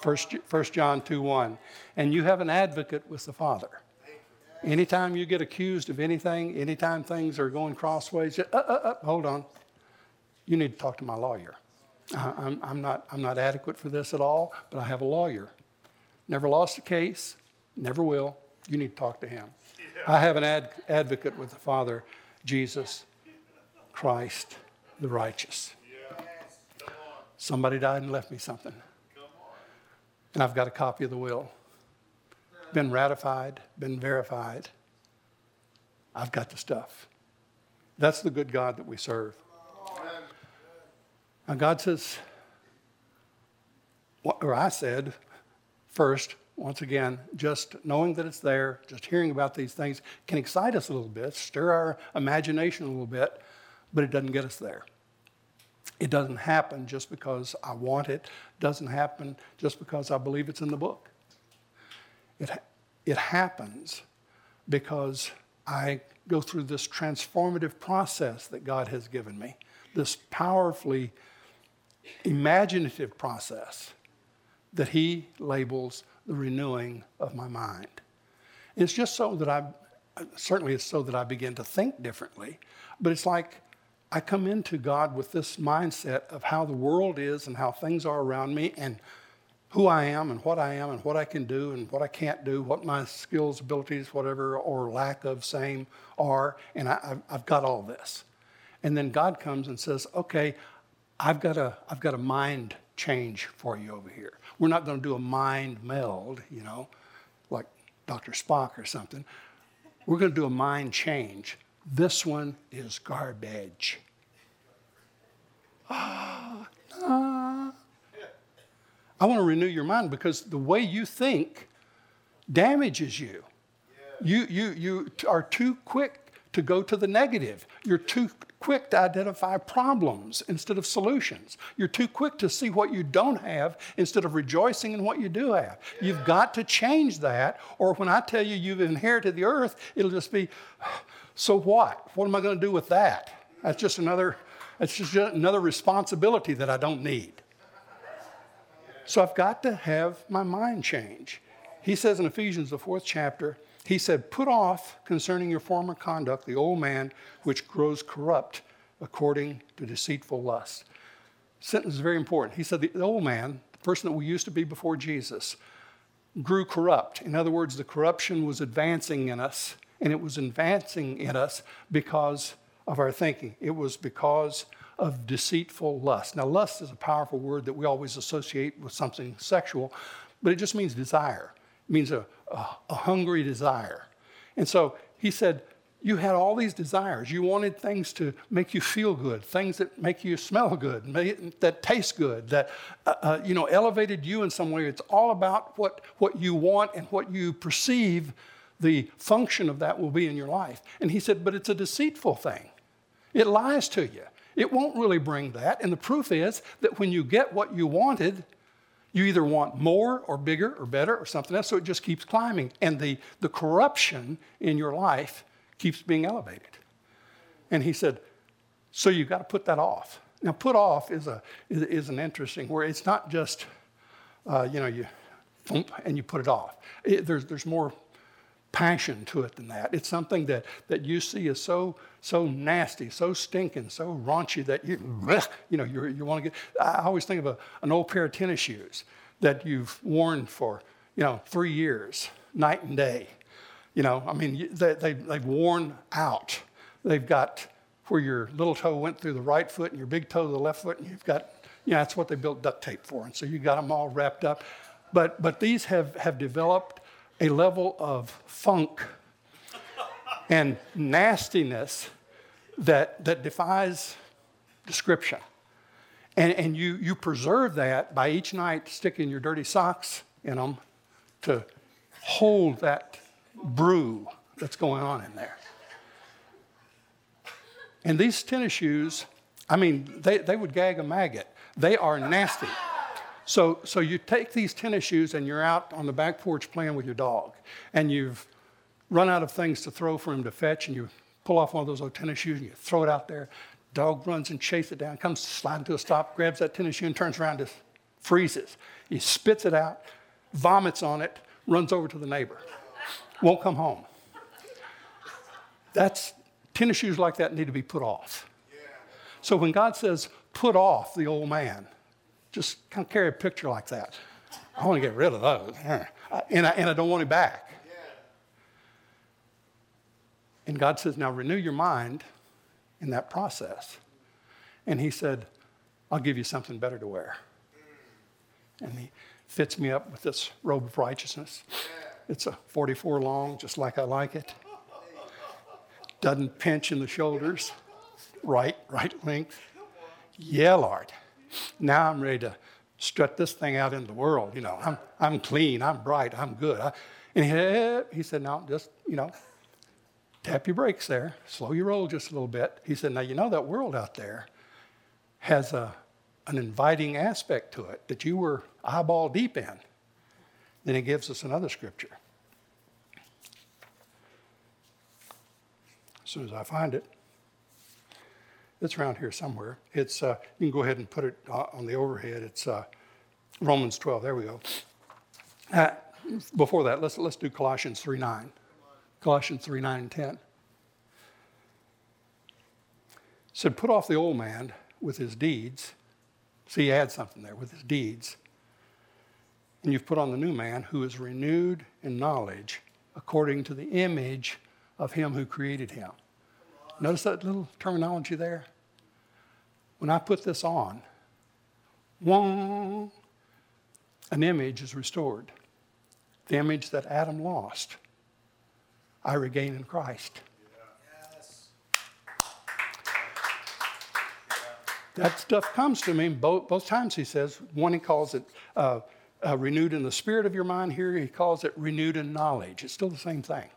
First, 1 John 2 1. And you have an advocate with the Father. Anytime you get accused of anything, anytime things are going crossways, uh, uh, uh, hold on. you need to talk to my lawyer. I'm, I'm, not, I'm not adequate for this at all, but I have a lawyer. Never lost a case, never will. You need to talk to him. Yeah. I have an ad, advocate with the Father, Jesus Christ, the righteous. Somebody died and left me something. And I've got a copy of the will. Been ratified, been verified. I've got the stuff. That's the good God that we serve. Now, God says, or I said first, once again, just knowing that it's there, just hearing about these things can excite us a little bit, stir our imagination a little bit, but it doesn't get us there. It doesn't happen just because I want it, doesn't happen just because I believe it's in the book. It, it happens because I go through this transformative process that God has given me, this powerfully imaginative process that He labels the renewing of my mind. It's just so that I, certainly it's so that I begin to think differently, but it's like I come into God with this mindset of how the world is and how things are around me and who I am and what I am and what I can do and what I can't do, what my skills, abilities, whatever, or lack of same are. And I, have got all this. And then God comes and says, okay, I've got a, I've got a mind change for you over here. We're not going to do a mind meld, you know, like Dr. Spock or something. We're going to do a mind change. This one is garbage. Ah. I want to renew your mind because the way you think damages you. You, you, you are too quick to go to the negative. You're too quick to identify problems instead of solutions. You're too quick to see what you don't have instead of rejoicing in what you do have. Yeah. You've got to change that, or when I tell you you've inherited the earth, it'll just be, so what? What am I going to do with that? That's just another, that's just another responsibility that I don't need. So I've got to have my mind change. He says in Ephesians, the fourth chapter, he said, Put off concerning your former conduct the old man which grows corrupt according to deceitful lust. Sentence is very important. He said, The old man, the person that we used to be before Jesus, grew corrupt. In other words, the corruption was advancing in us, and it was advancing in us because of our thinking. It was because of deceitful lust. Now, lust is a powerful word that we always associate with something sexual, but it just means desire. Means a, a, a hungry desire. And so he said, you had all these desires. You wanted things to make you feel good, things that make you smell good, that taste good, that uh, uh, you know elevated you in some way. It's all about what what you want and what you perceive the function of that will be in your life. And he said, but it's a deceitful thing. It lies to you. It won't really bring that. And the proof is that when you get what you wanted, you either want more or bigger or better or something else, so it just keeps climbing. And the, the corruption in your life keeps being elevated. And he said, So you've got to put that off. Now, put off is, a, is, is an interesting where it's not just, uh, you know, you and you put it off. It, there's, there's more passion to it than that. It's something that, that you see as so, so nasty, so stinking, so raunchy that you, you know, you, you want to get. I always think of a, an old pair of tennis shoes that you've worn for, you know, three years, night and day. You know, I mean, they, they, they've worn out. They've got where your little toe went through the right foot and your big toe to the left foot, and you've got, you know, that's what they built duct tape for. And so you got them all wrapped up. But, but these have, have developed a level of funk and nastiness that, that defies description. And, and you, you preserve that by each night sticking your dirty socks in them to hold that brew that's going on in there. And these tennis shoes, I mean, they, they would gag a maggot. They are nasty. So, so you take these tennis shoes and you're out on the back porch playing with your dog, and you've run out of things to throw for him to fetch, and you pull off one of those old tennis shoes and you throw it out there. Dog runs and chases it down, comes sliding to a stop, grabs that tennis shoe and turns around and freezes. He spits it out, vomits on it, runs over to the neighbor. Won't come home. That's tennis shoes like that need to be put off. So when God says, put off the old man. Just kind of carry a picture like that. I want to get rid of those. And I, and I don't want it back. And God says, now renew your mind in that process. And He said, I'll give you something better to wear. And He fits me up with this robe of righteousness. It's a 44 long, just like I like it. Doesn't pinch in the shoulders. Right, right length. Yeah, Lord. Now I'm ready to strut this thing out in the world. You know, I'm, I'm clean, I'm bright, I'm good. I, and he, he said, now just, you know, tap your brakes there, slow your roll just a little bit. He said, now you know that world out there has a, an inviting aspect to it that you were eyeball deep in. Then he gives us another scripture. As soon as I find it, it's around here somewhere. It's uh, you can go ahead and put it uh, on the overhead. It's uh, Romans 12. There we go. Uh, before that, let's let's do Colossians 3 9. Colossians 3 9 and 10. said, Put off the old man with his deeds. See, he adds something there with his deeds. And you've put on the new man who is renewed in knowledge according to the image of him who created him. Notice that little terminology there? When I put this on, one, an image is restored. The image that Adam lost, I regain in Christ. That stuff comes to me both, both times, he says. One, he calls it uh, uh, renewed in the spirit of your mind. Here, he calls it renewed in knowledge. It's still the same thing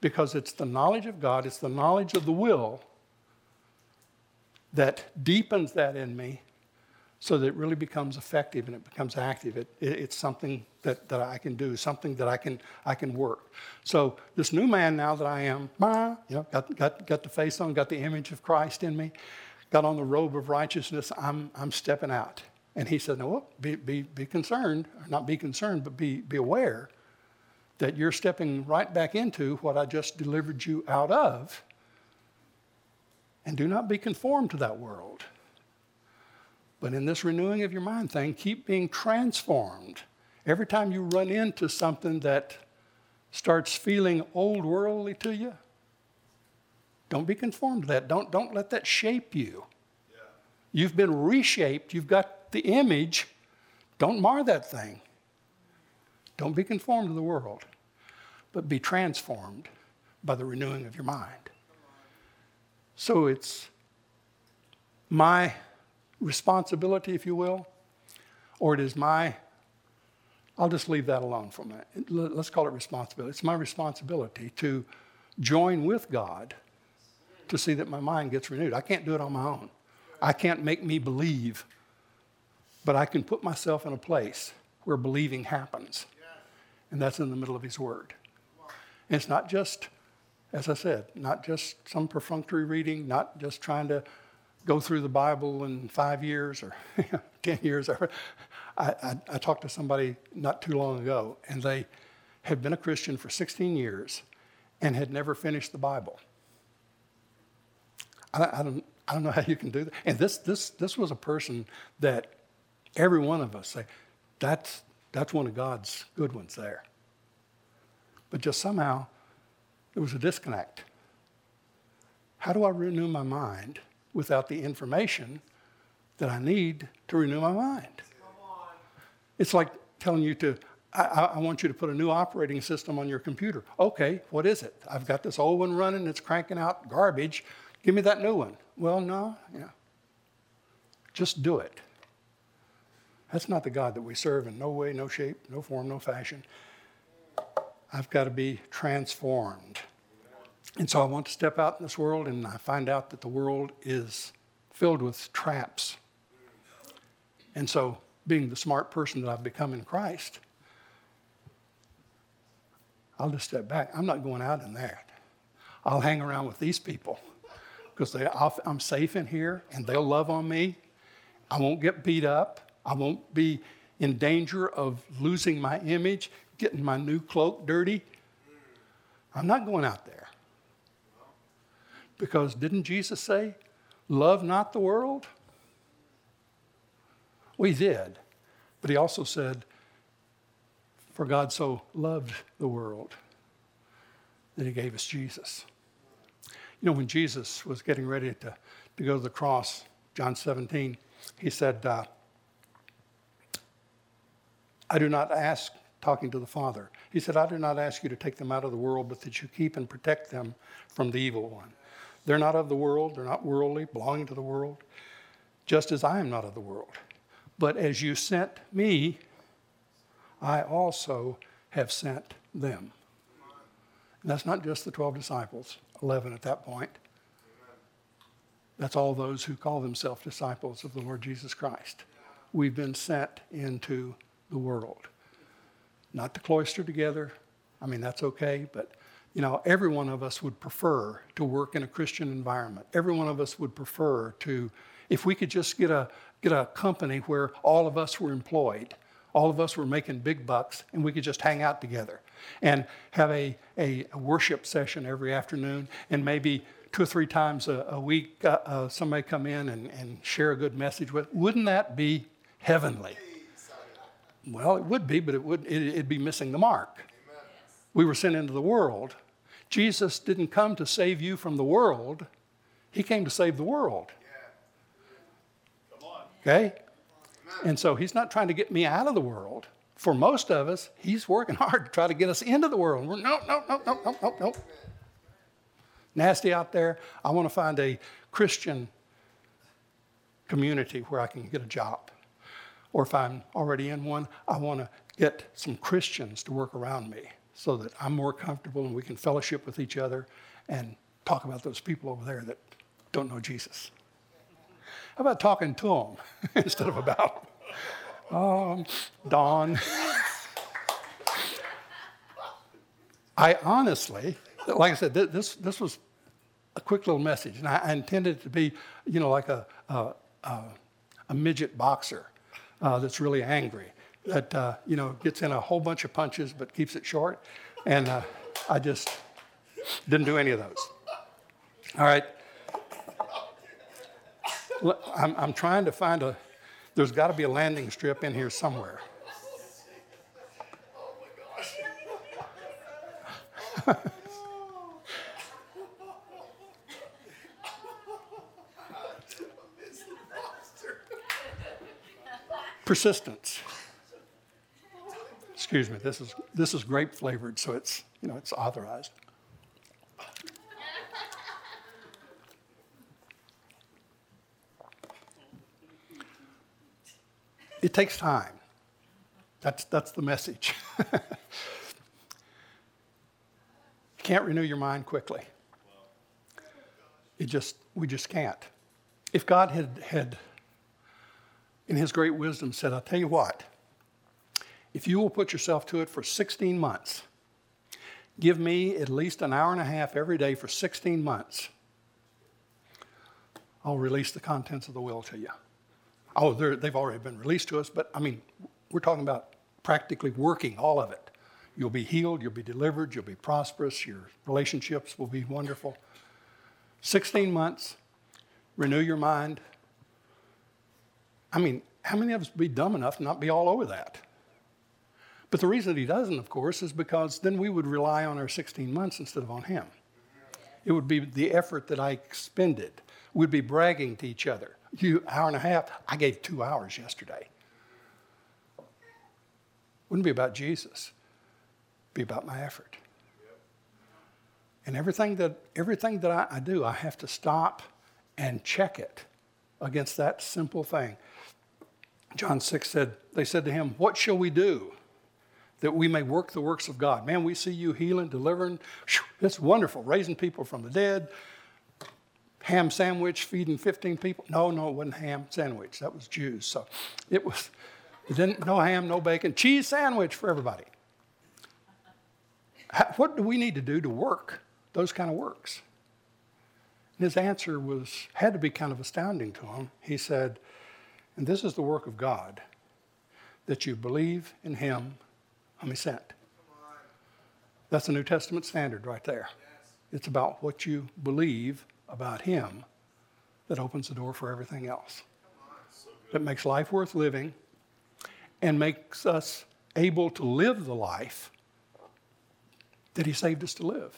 because it's the knowledge of God, it's the knowledge of the will that deepens that in me so that it really becomes effective and it becomes active. It, it, it's something that, that I can do, something that I can, I can work. So this new man now that I am, you know, got, got, got the face on, got the image of Christ in me, got on the robe of righteousness, I'm, I'm stepping out. And he said, no, be, be, be concerned, not be concerned, but be, be aware that you're stepping right back into what I just delivered you out of. And do not be conformed to that world. But in this renewing of your mind thing, keep being transformed. Every time you run into something that starts feeling old worldly to you, don't be conformed to that. Don't, don't let that shape you. Yeah. You've been reshaped, you've got the image. Don't mar that thing. Don't be conformed to the world, but be transformed by the renewing of your mind. So it's my responsibility, if you will, or it is my, I'll just leave that alone for a minute. Let's call it responsibility. It's my responsibility to join with God to see that my mind gets renewed. I can't do it on my own. I can't make me believe, but I can put myself in a place where believing happens and that's in the middle of His Word. And it's not just, as I said, not just some perfunctory reading, not just trying to go through the Bible in five years or 10 years. I, I, I talked to somebody not too long ago, and they had been a Christian for 16 years and had never finished the Bible. I, I, don't, I don't know how you can do that. And this, this, this was a person that every one of us say, that's, that's one of God's good ones there. But just somehow, there was a disconnect. How do I renew my mind without the information that I need to renew my mind? It's like telling you to, I, I, want you to put a new operating system on your computer. Okay, what is it? I've got this old one running, it's cranking out garbage. Give me that new one. Well, no, yeah. Just do it. That's not the God that we serve in no way, no shape, no form, no fashion. I've got to be transformed. And so I want to step out in this world and I find out that the world is filled with traps. And so, being the smart person that I've become in Christ, I'll just step back. I'm not going out in that. I'll hang around with these people because I'm safe in here and they'll love on me. I won't get beat up. I won't be in danger of losing my image, getting my new cloak dirty. I'm not going out there. Because didn't Jesus say, Love not the world? He did. But he also said, For God so loved the world that he gave us Jesus. You know, when Jesus was getting ready to, to go to the cross, John 17, he said, uh, I do not ask, talking to the Father, he said, I do not ask you to take them out of the world, but that you keep and protect them from the evil one. They're not of the world, they're not worldly, belonging to the world, just as I am not of the world. But as you sent me, I also have sent them. And that's not just the 12 disciples, 11 at that point. That's all those who call themselves disciples of the Lord Jesus Christ. We've been sent into the world. Not to cloister together. I mean, that's okay, but you know, every one of us would prefer to work in a Christian environment. Every one of us would prefer to, if we could just get a, get a company where all of us were employed, all of us were making big bucks, and we could just hang out together and have a, a, a worship session every afternoon, and maybe two or three times a, a week uh, uh, somebody come in and, and share a good message with. Wouldn't that be heavenly? Well, it would be, but it would, it, it'd be missing the mark. We were sent into the world Jesus didn't come to save you from the world, He came to save the world. Okay? And so He's not trying to get me out of the world. For most of us, He's working hard to try to get us into the world. We're, no, no, no, no, no, no, no. Nasty out there. I want to find a Christian community where I can get a job. Or if I'm already in one, I want to get some Christians to work around me so that I'm more comfortable and we can fellowship with each other and talk about those people over there that don't know Jesus. How about talking to them instead of about um, Don? I honestly, like I said, this, this was a quick little message, and I, intended it to be, you know, like a, a, a, a midget boxer uh, that's really angry that uh, you know gets in a whole bunch of punches but keeps it short, and uh, I just didn't do any of those. All right, I'm, I'm trying to find a. There's got to be a landing strip in here somewhere. Persistence excuse me, this is, this is grape flavored, so it's, you know, it's authorized. It takes time. That's, that's the message. you can't renew your mind quickly. It just, we just can't. If God had, had, in his great wisdom, said, I'll tell you what, if you will put yourself to it for 16 months, give me at least an hour and a half every day for 16 months, I'll release the contents of the will to you. Oh, they've already been released to us, but I mean, we're talking about practically working all of it. You'll be healed, you'll be delivered, you'll be prosperous, your relationships will be wonderful. 16 months, renew your mind. I mean, how many of us would be dumb enough to not be all over that? But the reason that he doesn't, of course, is because then we would rely on our 16 months instead of on him. It would be the effort that I expended. We'd be bragging to each other. You, hour and a half, I gave two hours yesterday. Wouldn't be about Jesus, be about my effort. And everything that, everything that I, I do, I have to stop and check it against that simple thing. John 6 said, They said to him, What shall we do? that we may work the works of God. Man, we see you healing, delivering. It's wonderful, raising people from the dead. Ham sandwich feeding 15 people. No, no, it wasn't ham sandwich. That was Jews. So it was, didn't, no ham, no bacon. Cheese sandwich for everybody. What do we need to do to work those kind of works? And his answer was, had to be kind of astounding to him. He said, and this is the work of God, that you believe in him whom he sent. That's the New Testament standard right there. It's about what you believe about him that opens the door for everything else. that makes life worth living and makes us able to live the life that He saved us to live.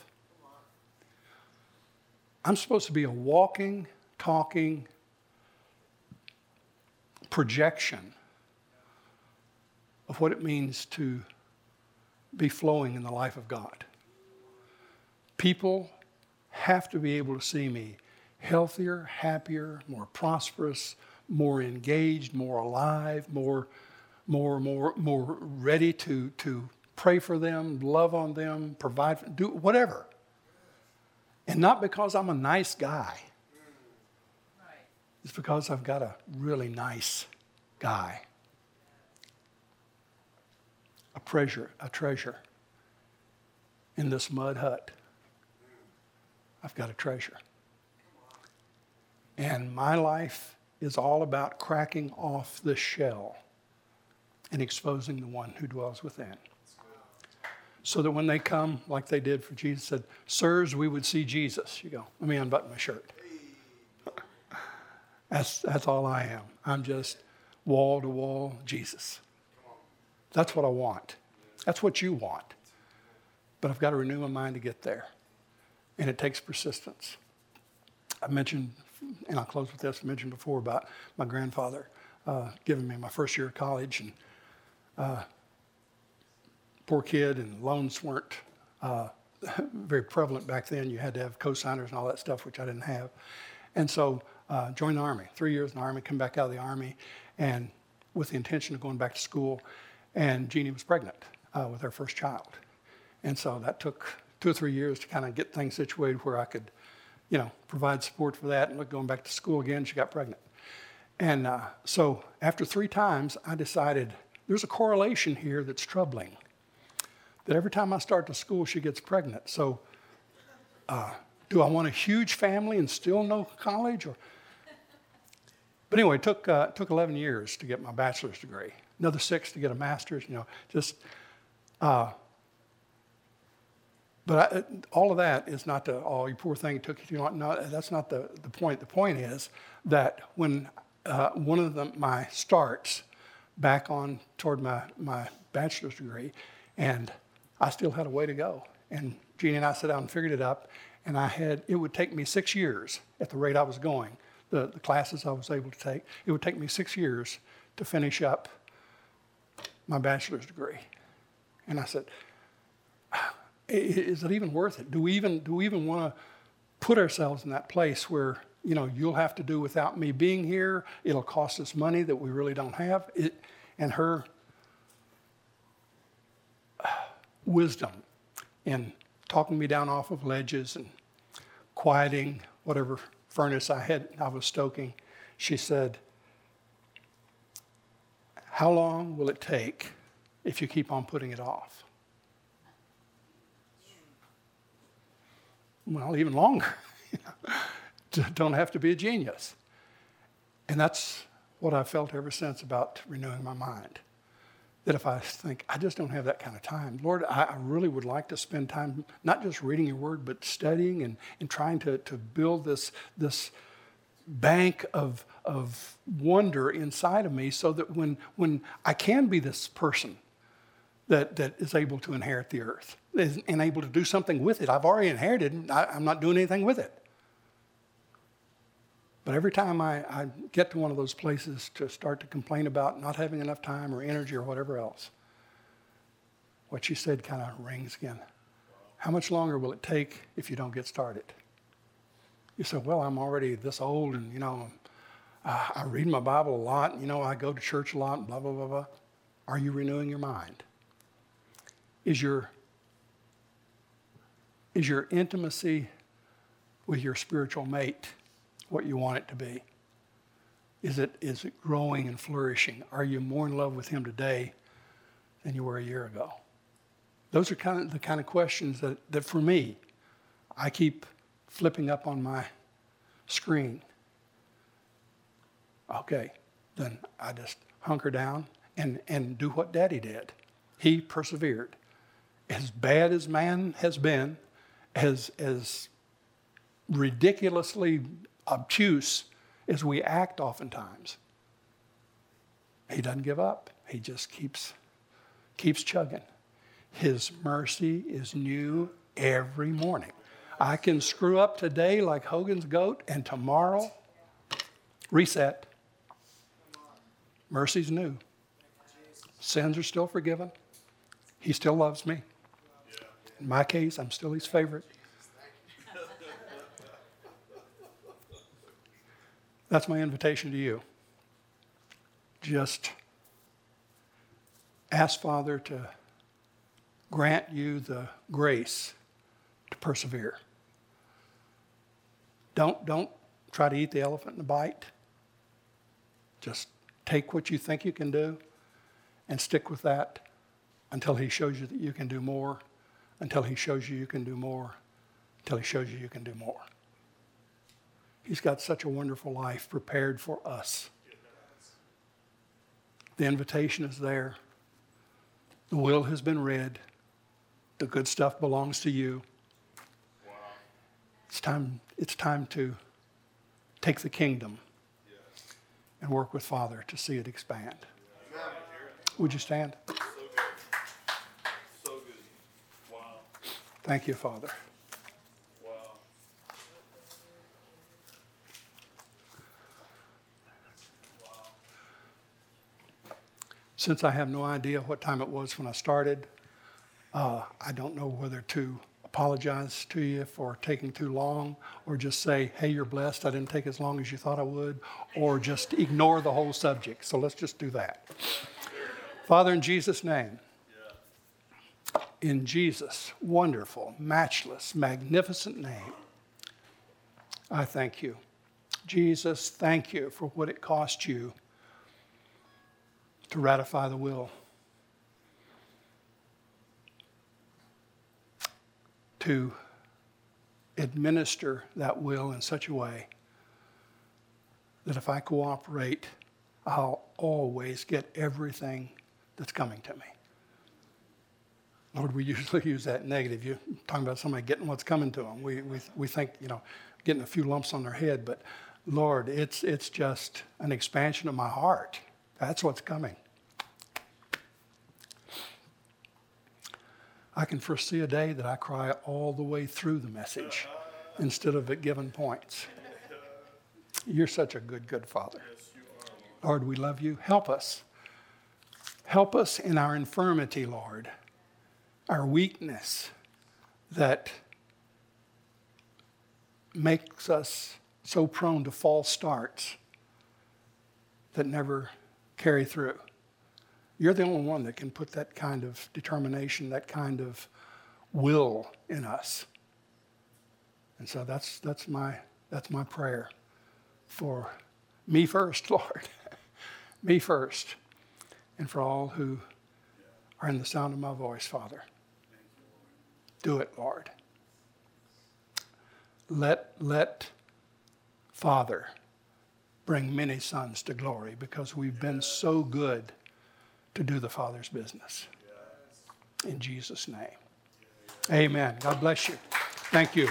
I'm supposed to be a walking, talking projection of what it means to be flowing in the life of God. People have to be able to see me healthier, happier, more prosperous, more engaged, more alive, more, more, more, more ready to, to pray for them, love on them, provide, do whatever. And not because I'm a nice guy. It's because I've got a really nice guy. A treasure, a treasure in this mud hut. I've got a treasure. And my life is all about cracking off the shell and exposing the one who dwells within. So that when they come, like they did for Jesus, said, Sirs, we would see Jesus. You go, let me unbutton my shirt. That's, that's all I am. I'm just wall to wall Jesus. That's what I want. That's what you want. But I've got to renew my mind to get there. And it takes persistence. I mentioned, and I'll close with this, I mentioned before about my grandfather uh, giving me my first year of college. And uh, poor kid, and loans weren't uh, very prevalent back then. You had to have cosigners and all that stuff, which I didn't have. And so uh, joined the Army, three years in the Army, come back out of the Army, and with the intention of going back to school. And Jeannie was pregnant uh, with her first child. And so that took two or three years to kind of get things situated where I could, you know, provide support for that. And look, going back to school again, she got pregnant. And uh, so after three times, I decided there's a correlation here that's troubling. That every time I start to school, she gets pregnant. So, uh, do I want a huge family and still no college? Or but anyway, it took, uh, took 11 years to get my bachelor's degree, another six to get a master's, you know, just. Uh, but I, all of that is not the, oh, you poor thing, it took you too long. No, that's not the, the point. The point is that when uh, one of the, my starts back on toward my, my bachelor's degree, and I still had a way to go. And Jeannie and I sat down and figured it up, and I had, it would take me six years at the rate I was going the, the classes I was able to take, it would take me six years to finish up my bachelor's degree. And I said, ah, is it even worth it? Do we even, do we even want to put ourselves in that place where, you know, you'll have to do without me being here. It'll cost us money that we really don't have. It, and her uh, wisdom in talking me down off of ledges and quieting whatever furnace I had I was stoking, she said, How long will it take if you keep on putting it off? Well, even longer. Don't have to be a genius. And that's what I've felt ever since about renewing my mind that if I think, I just don't have that kind of time, Lord, I, I, really would like to spend time not just reading your word, but studying and, and trying to, to build this, this bank of, of wonder inside of me so that when, when I can be this person that, that is able to inherit the earth and able to do something with it, I've already inherited, I, I'm not doing anything with it. But every time I, I get to one of those places to start to complain about not having enough time or energy or whatever else, what you said kind of rings again. How much longer will it take if you don't get started? You say, well, I'm already this old and, you know, uh, I read my Bible a lot, and, you know, I go to church a lot, blah, blah, blah, blah. Are you renewing your mind? Is your, is your intimacy with your spiritual mate what you want it to be? Is it, is it growing and flourishing? Are you more in love with Him today than you were a year ago? Those are kind of the kind of questions that, that for me, I keep flipping up on my screen. Okay, then I just hunker down and, and do what daddy did. He persevered. As bad as man has been, as, as ridiculously obtuse as we act oftentimes. he doesn't give up. He just keeps keeps chugging. His mercy is new every morning. I can screw up today like Hogan's goat, and tomorrow, reset. Mercy's new. Sins are still forgiven. He still loves me. In my case, I'm still his favorite. That's my invitation to you. Just ask Father to grant you the grace to persevere. Don't, don't try to eat the elephant in a bite. Just take what you think you can do and stick with that until He shows you that you can do more, until He shows you you can do more, until He shows you you can do more. He's got such a wonderful life prepared for us. The invitation is there. The will has been read. The good stuff belongs to you. Wow. It's time, it's time to take the kingdom yes. and work with Father to see it expand. Would you stand? So good. So good. Wow. Thank you, Father. Since I have no idea what time it was when I started, uh, I don't know whether to apologize to you for taking too long or just say, hey, you're blessed. I didn't take as long as you thought I would, or just ignore the whole subject. So let's just do that. Father, in Jesus' name, in Jesus' wonderful, matchless, magnificent name, I thank you. Jesus, thank you for what it cost you to ratify the will, to administer that will in such a way that if I cooperate, I'll always get everything that's coming to me. Lord, we usually use that negative. You're talking about somebody getting what's coming to them. We, we, we think, you know, getting a few lumps on their head, but Lord, it's, it's just an expansion of my heart that's what's coming. I can foresee a day that I cry all the way through the message instead of at given points. You're such a good, good Father. Lord, we love you. Help us. Help us in our infirmity, Lord, our weakness that makes us so prone to false starts that never carry through. You're the only one that can put that kind of determination, that kind of will in us. And so that's, that's, my, that's my prayer for me first, Lord. me first. And for all who are in the sound of my voice, Father. Do it, Lord. Let, let Father bring many sons to glory because we've been so good to do the Father's business. In Jesus' name. Amen. God bless you. Thank you.